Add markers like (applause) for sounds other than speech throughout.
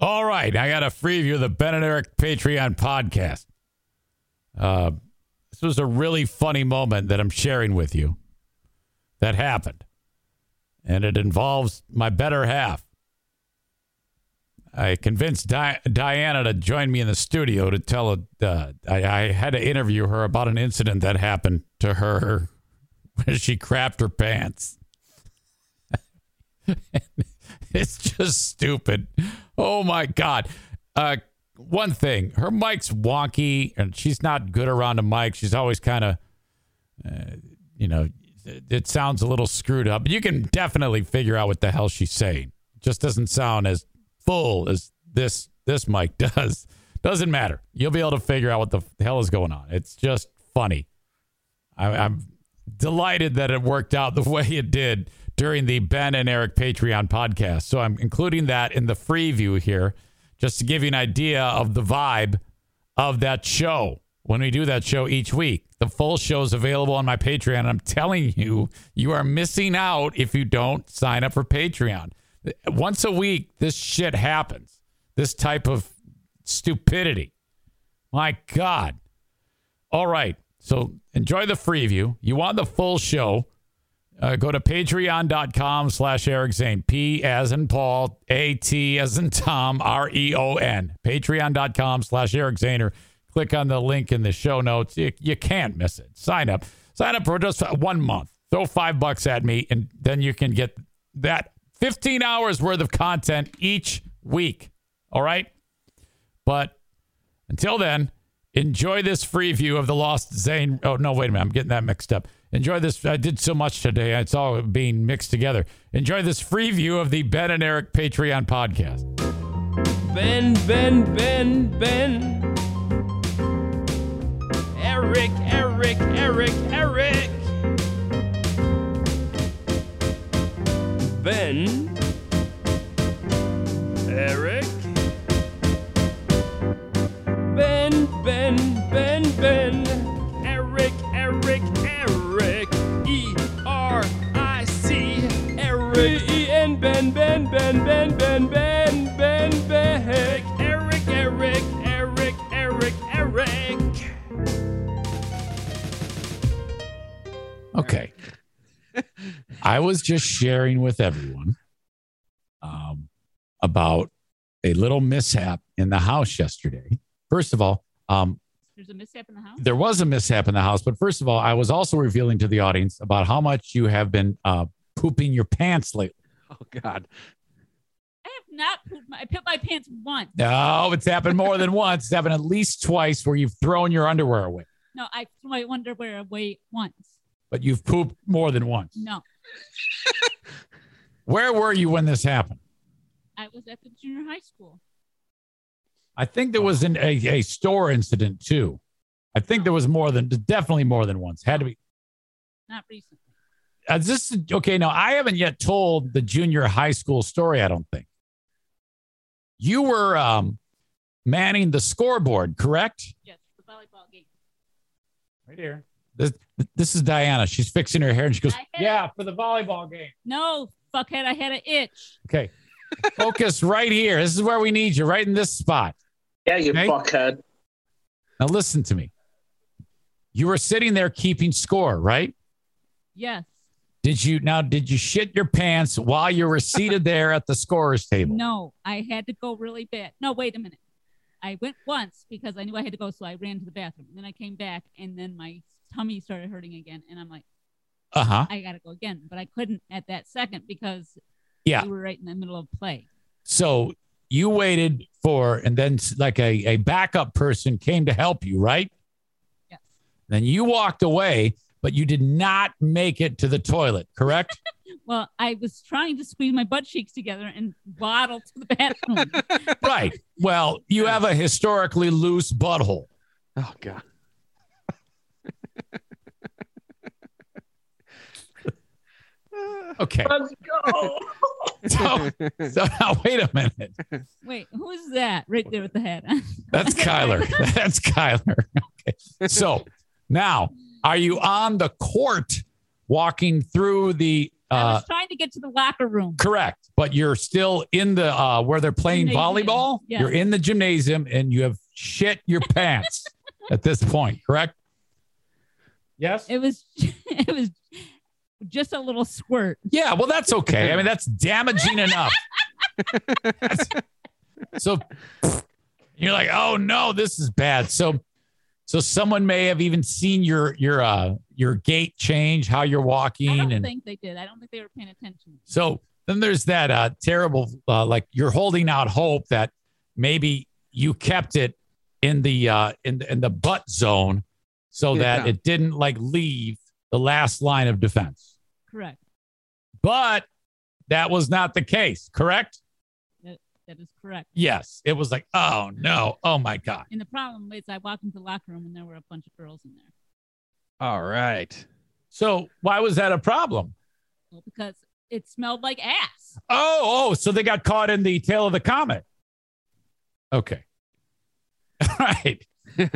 All right, I got a preview of the Ben and Eric Patreon podcast. Uh, this was a really funny moment that I'm sharing with you that happened, and it involves my better half. I convinced Di- Diana to join me in the studio to tell her. Uh, I, I had to interview her about an incident that happened to her (laughs) when she crapped her pants. (laughs) it's just stupid. Oh my god. Uh, one thing, her mic's wonky, and she's not good around a mic. She's always kind of, uh, you know, it, it sounds a little screwed up. But you can definitely figure out what the hell she's saying. Just doesn't sound as full as this this mic (laughs) does. Doesn't matter. You'll be able to figure out what the hell is going on. It's just funny. I, I'm delighted that it worked out the (laughs) way it did during the Ben and Eric Patreon podcast. So I'm including that in the free view here just to give you an idea of the vibe of that show when we do that show each week. The full show is available on my Patreon. I'm telling you, you are missing out if you don't sign up for Patreon. Once a week, this shit happens. This type of stupidity. My God. All right. So enjoy the free view. You want the full show. Uh, go to patreon.com slash Eric Zane. P as in Paul, A T as in Tom, R E O N. Patreon.com slash Eric Zane. Click on the link in the show notes. You, you can't miss it. Sign up. Sign up for just one month. Throw five bucks at me, and then you can get that 15 hours worth of content each week. All right? But until then, enjoy this free view of the Lost Zane. Oh, no, wait a minute. I'm getting that mixed up. Enjoy this. I did so much today. It's all being mixed together. Enjoy this free view of the Ben and Eric Patreon podcast. Ben, Ben, Ben, Ben. Eric, Eric, Eric, Eric. Ben. Eric. Okay. I was just sharing with everyone um, about a little mishap in the house yesterday. First of all, um, There's a mishap in the house. there was a mishap in the house, but first of all, I was also revealing to the audience about how much you have been uh, pooping your pants lately. Oh God. I have not pooped my. I put my pants once. No, it's happened more than once. It's happened at least twice where you've thrown your underwear away, No, I threw my underwear away once. But you've pooped more than once. No, (laughs) Where were you when this happened? I was at the junior high school. I think there was an, a, a store incident too. I think there was more than definitely more than once. Had to be. Not recently. Uh, this is okay. Now I haven't yet told the junior high school story. I don't think you were um, manning the scoreboard, correct? Yes, the volleyball game. Right here. This this is Diana. She's fixing her hair, and she goes, I had- "Yeah, for the volleyball game." No, fuckhead, I had an itch. Okay, focus right here. This is where we need you, right in this spot. Yeah, you Okay. fuckhead. Now listen to me. You were sitting there keeping score, right? Yes. Did you now? Did you shit your pants while you were seated there at the scorer's table? No, I had to go really bad. No, wait a minute. I went once because I knew I had to go, so I ran to the bathroom. Then I came back, and then my tummy started hurting again, and I'm like, Uh huh. I gotta go again, but I couldn't at that second because Yeah. we were right in the middle of play. So you waited for, and then like a, a backup person came to help you, right? Yes. Then you walked away, but you did not make it to the toilet, correct? (laughs) Well, I was trying to squeeze my butt cheeks together and waddle to the bathroom. (laughs) right. Well, you have a historically loose butthole. Oh God. Okay. Let's go. (laughs) So, so now wait a minute. Wait, who's that right there with the hat? (laughs) That's Kyler. (laughs) That's Kyler. Okay. So now, are you on the court walking through the I Uh, was trying to get to the locker room. correct, but you're still in the uh, where they're playing Gymnasium. volleyball. Yeah. You're in the gymnasium and you have shit your pants at this point. Correct? Yes. It was it was just a little squirt. Yeah, well, that's okay. I mean, that's damaging enough. That's- so you're like, oh no, this is bad. So, so someone may have even seen your your uh your gait change, how you're walking. I don't and think they did. I don't think they were paying attention. so then there's that uh terrible uh, like you're holding out hope that maybe you kept it in the uh in the, in the butt zone so that it didn't like leave the last line of defense. Correct. But that was not the case, correct? That is correct. Yes. It was like, oh no, oh my God. And the problem is, I walked into the locker room and there were a bunch of girls in there. All right. So why was that a problem? Well, because it smelled like ass. Oh, oh, so they got caught in the tail of the comet. Okay. (laughs) All right.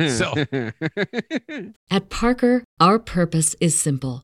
So- (laughs) At Parker, our purpose is simple.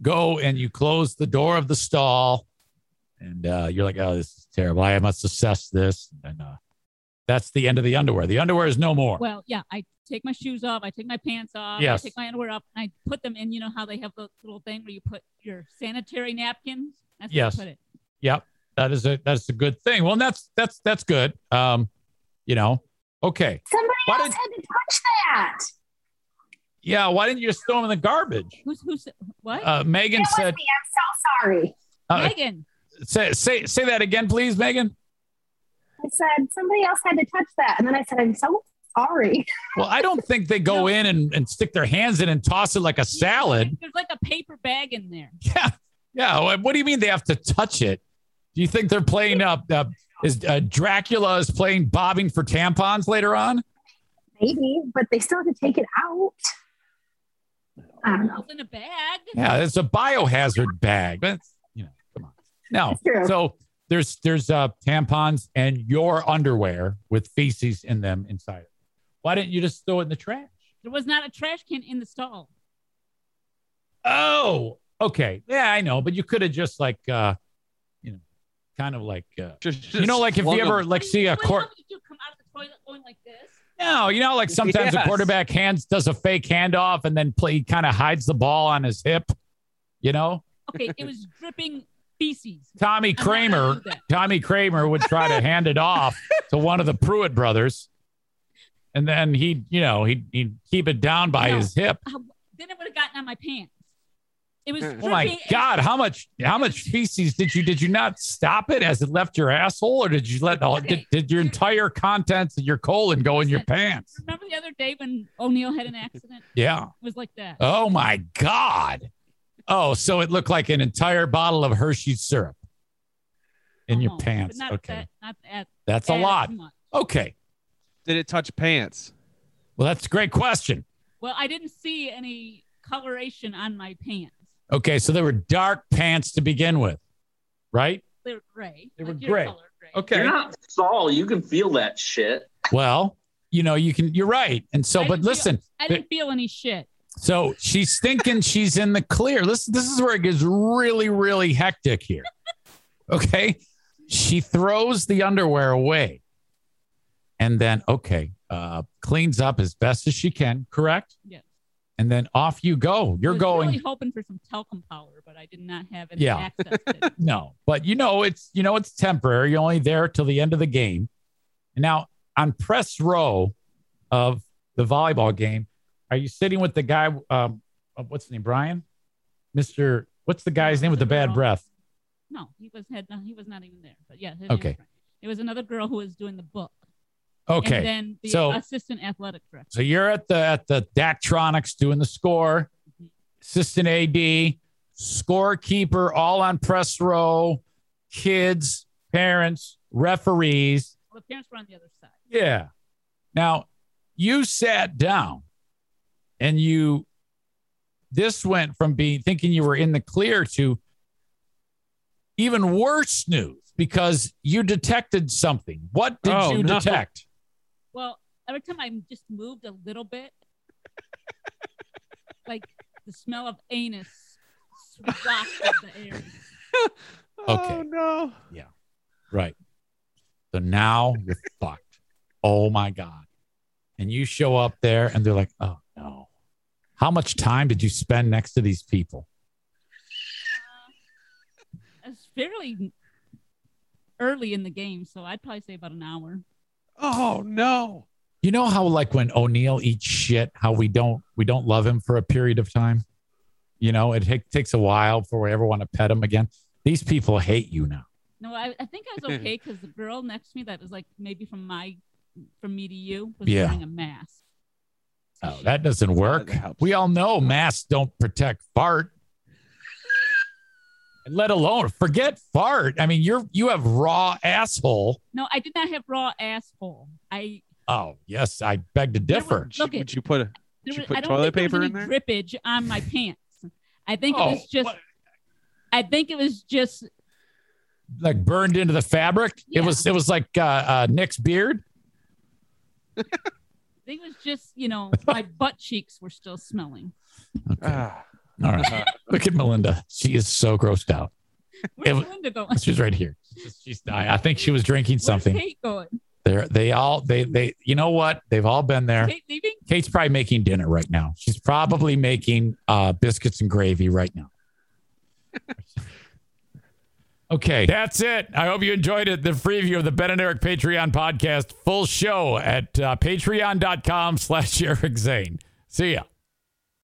go and you close the door of the stall, and uh, you're like, "Oh, this is terrible. I must assess this." And uh, that's the end of the underwear. The underwear is no more. Well, yeah, I take my shoes off, I take my pants off, Yes. I take my underwear off, and I put them in. You know how they have the little thing where you put your sanitary napkins? That's Yes. where I put it. Yep, that is a that's a good thing. Well, that's that's that's good. Um, you know, okay, Somebody Why else did- had to touch that. Yeah. Why didn't you just throw them in the garbage? Who's who's what? Uh, Megan It said, me. I'm so sorry. uh, Megan. "Say say say that again, please, Megan." I said somebody else had to touch that, and then I said I'm so sorry. Well, I don't think they go in and, and stick their hands in and toss it like a salad. There's like a paper bag in there. Yeah. Yeah. What what do you mean they have to touch it? Do you think they're playing up? Uh, is uh, Dracula is playing bobbing for tampons later on? Maybe, but they still have to take it out. I don't know. It's in a bag. Yeah, it's a biohazard bag. That's you know, come on. No. So there's there's uh tampons and your underwear with feces in them inside. Why didn't you just throw it in the trash? There was not a trash can in the stall. Oh, okay. Yeah, I know, but you could have just like uh you know, kind of like uh Just- you know, like if you ever like see a What do you court want me to do, come out of the toilet going like this? No, you know, like sometimes a quarterback hands does a fake handoff and then play kind of hides the ball on his hip. You know, Okay, it was dripping feces. Tommy Kramer, gonna do that. Tommy Kramer would try to hand it off to one of the Pruitt brothers, and then he'd, you know, he'd, he'd keep it down by No. his hip. Uh, then it would have gotten on my pants. It was. Oh Oh my God, how much, how much feces did you, did you not stop it as it left your asshole, or did you let all, did, did your entire contents of your colon go in your pants? Remember the other day when O'Neill had an accident? Yeah. It was like that. Oh my God. Oh, so it looked like an entire bottle of Hershey's syrup in your oh, Almost, pants. Not Okay. That, not that. That's a lot. much. Okay. Did it touch pants? Well, that's a great question. Well, I didn't see any coloration on my pants. Okay. So they were dark pants to begin with, right? They were gray. They were like gray. color, gray. Okay. You're not Saul. You can feel that shit. Well, you know, you can, you're right. And so, I but didn't feel- listen, I didn't feel any shit. so she's thinking she's in the clear. Listen, this is where it gets really, really hectic here. Okay. She throws the underwear away and then, okay, uh, cleans up as best as she can, correct? Yes. And then off you go. You're I was going. Really hoping for some talcum powder, but I did not have any Yeah. access. (laughs) No, but you know it's you know it's temporary. You're only there till the end of the game. And now on press row of the volleyball game, are you sitting with the guy? Um, uh, what's his name? Brian, Mister. What's the guy's name with the bad breath? No, he was had no, he was not even there. But yeah, Okay. It was another girl who was doing the book. Okay, And then the so- assistant athletic director. so you're at the at the Daktronics doing the score, mm-hmm. assistant AD, scorekeeper, all on press row. kids, parents, referees. Well, the parents were on the other side. Yeah. Now, you sat down and you, this went from being thinking you were in the clear to even worse news because you detected something. What did Oh, you no. detect? Well, every time I just moved a little bit, (laughs) like the smell of anus wafted the air. (laughs) Okay. Oh no. Yeah. Right. So now you're fucked. Oh my God. And you show up there and they're like, oh no. How much time did you spend next to these people? Uh, it's fairly early in the game, so I'd probably say about an hour. Oh no. You know how like when O'Neill eats shit, how we don't we don't love him for a period of time? You know, it ta- takes a while before we ever want to pet him again. These people hate you now. No, I, I think I was (laughs) okay because the girl next to me that was like maybe from my from me to you was Yeah. wearing a mask. Oh, that doesn't work. that. We all know masks don't protect fart. And let alone forget fart. I mean, you're you have raw asshole. No, I did not have raw asshole. I Oh, yes, I beg to differ. Look Would you put a there Did you was, put I don't toilet think there was paper any in drippage on my pants. I think it Oh, was just. what? I think it was just. like burned into the fabric. It was it was like uh, uh, Nick's beard. (laughs) I think it was just you know my (laughs) butt cheeks were still smelling. ah, All right. (laughs) Look at Melinda. She is so grossed out. Where's was- Linda going? She's right here. She's, she's dying. I think she was drinking Where's something. Kate going? They're they all they they you know what? They've all been there. Kate leaving? Kate's probably making dinner right now. She's probably (laughs) making uh, biscuits and gravy right now. (laughs) okay. That's it. I hope you enjoyed it. The preview of the Ben and Eric Patreon podcast. Full show at uh, patreon.com slash Eric Zane. See ya.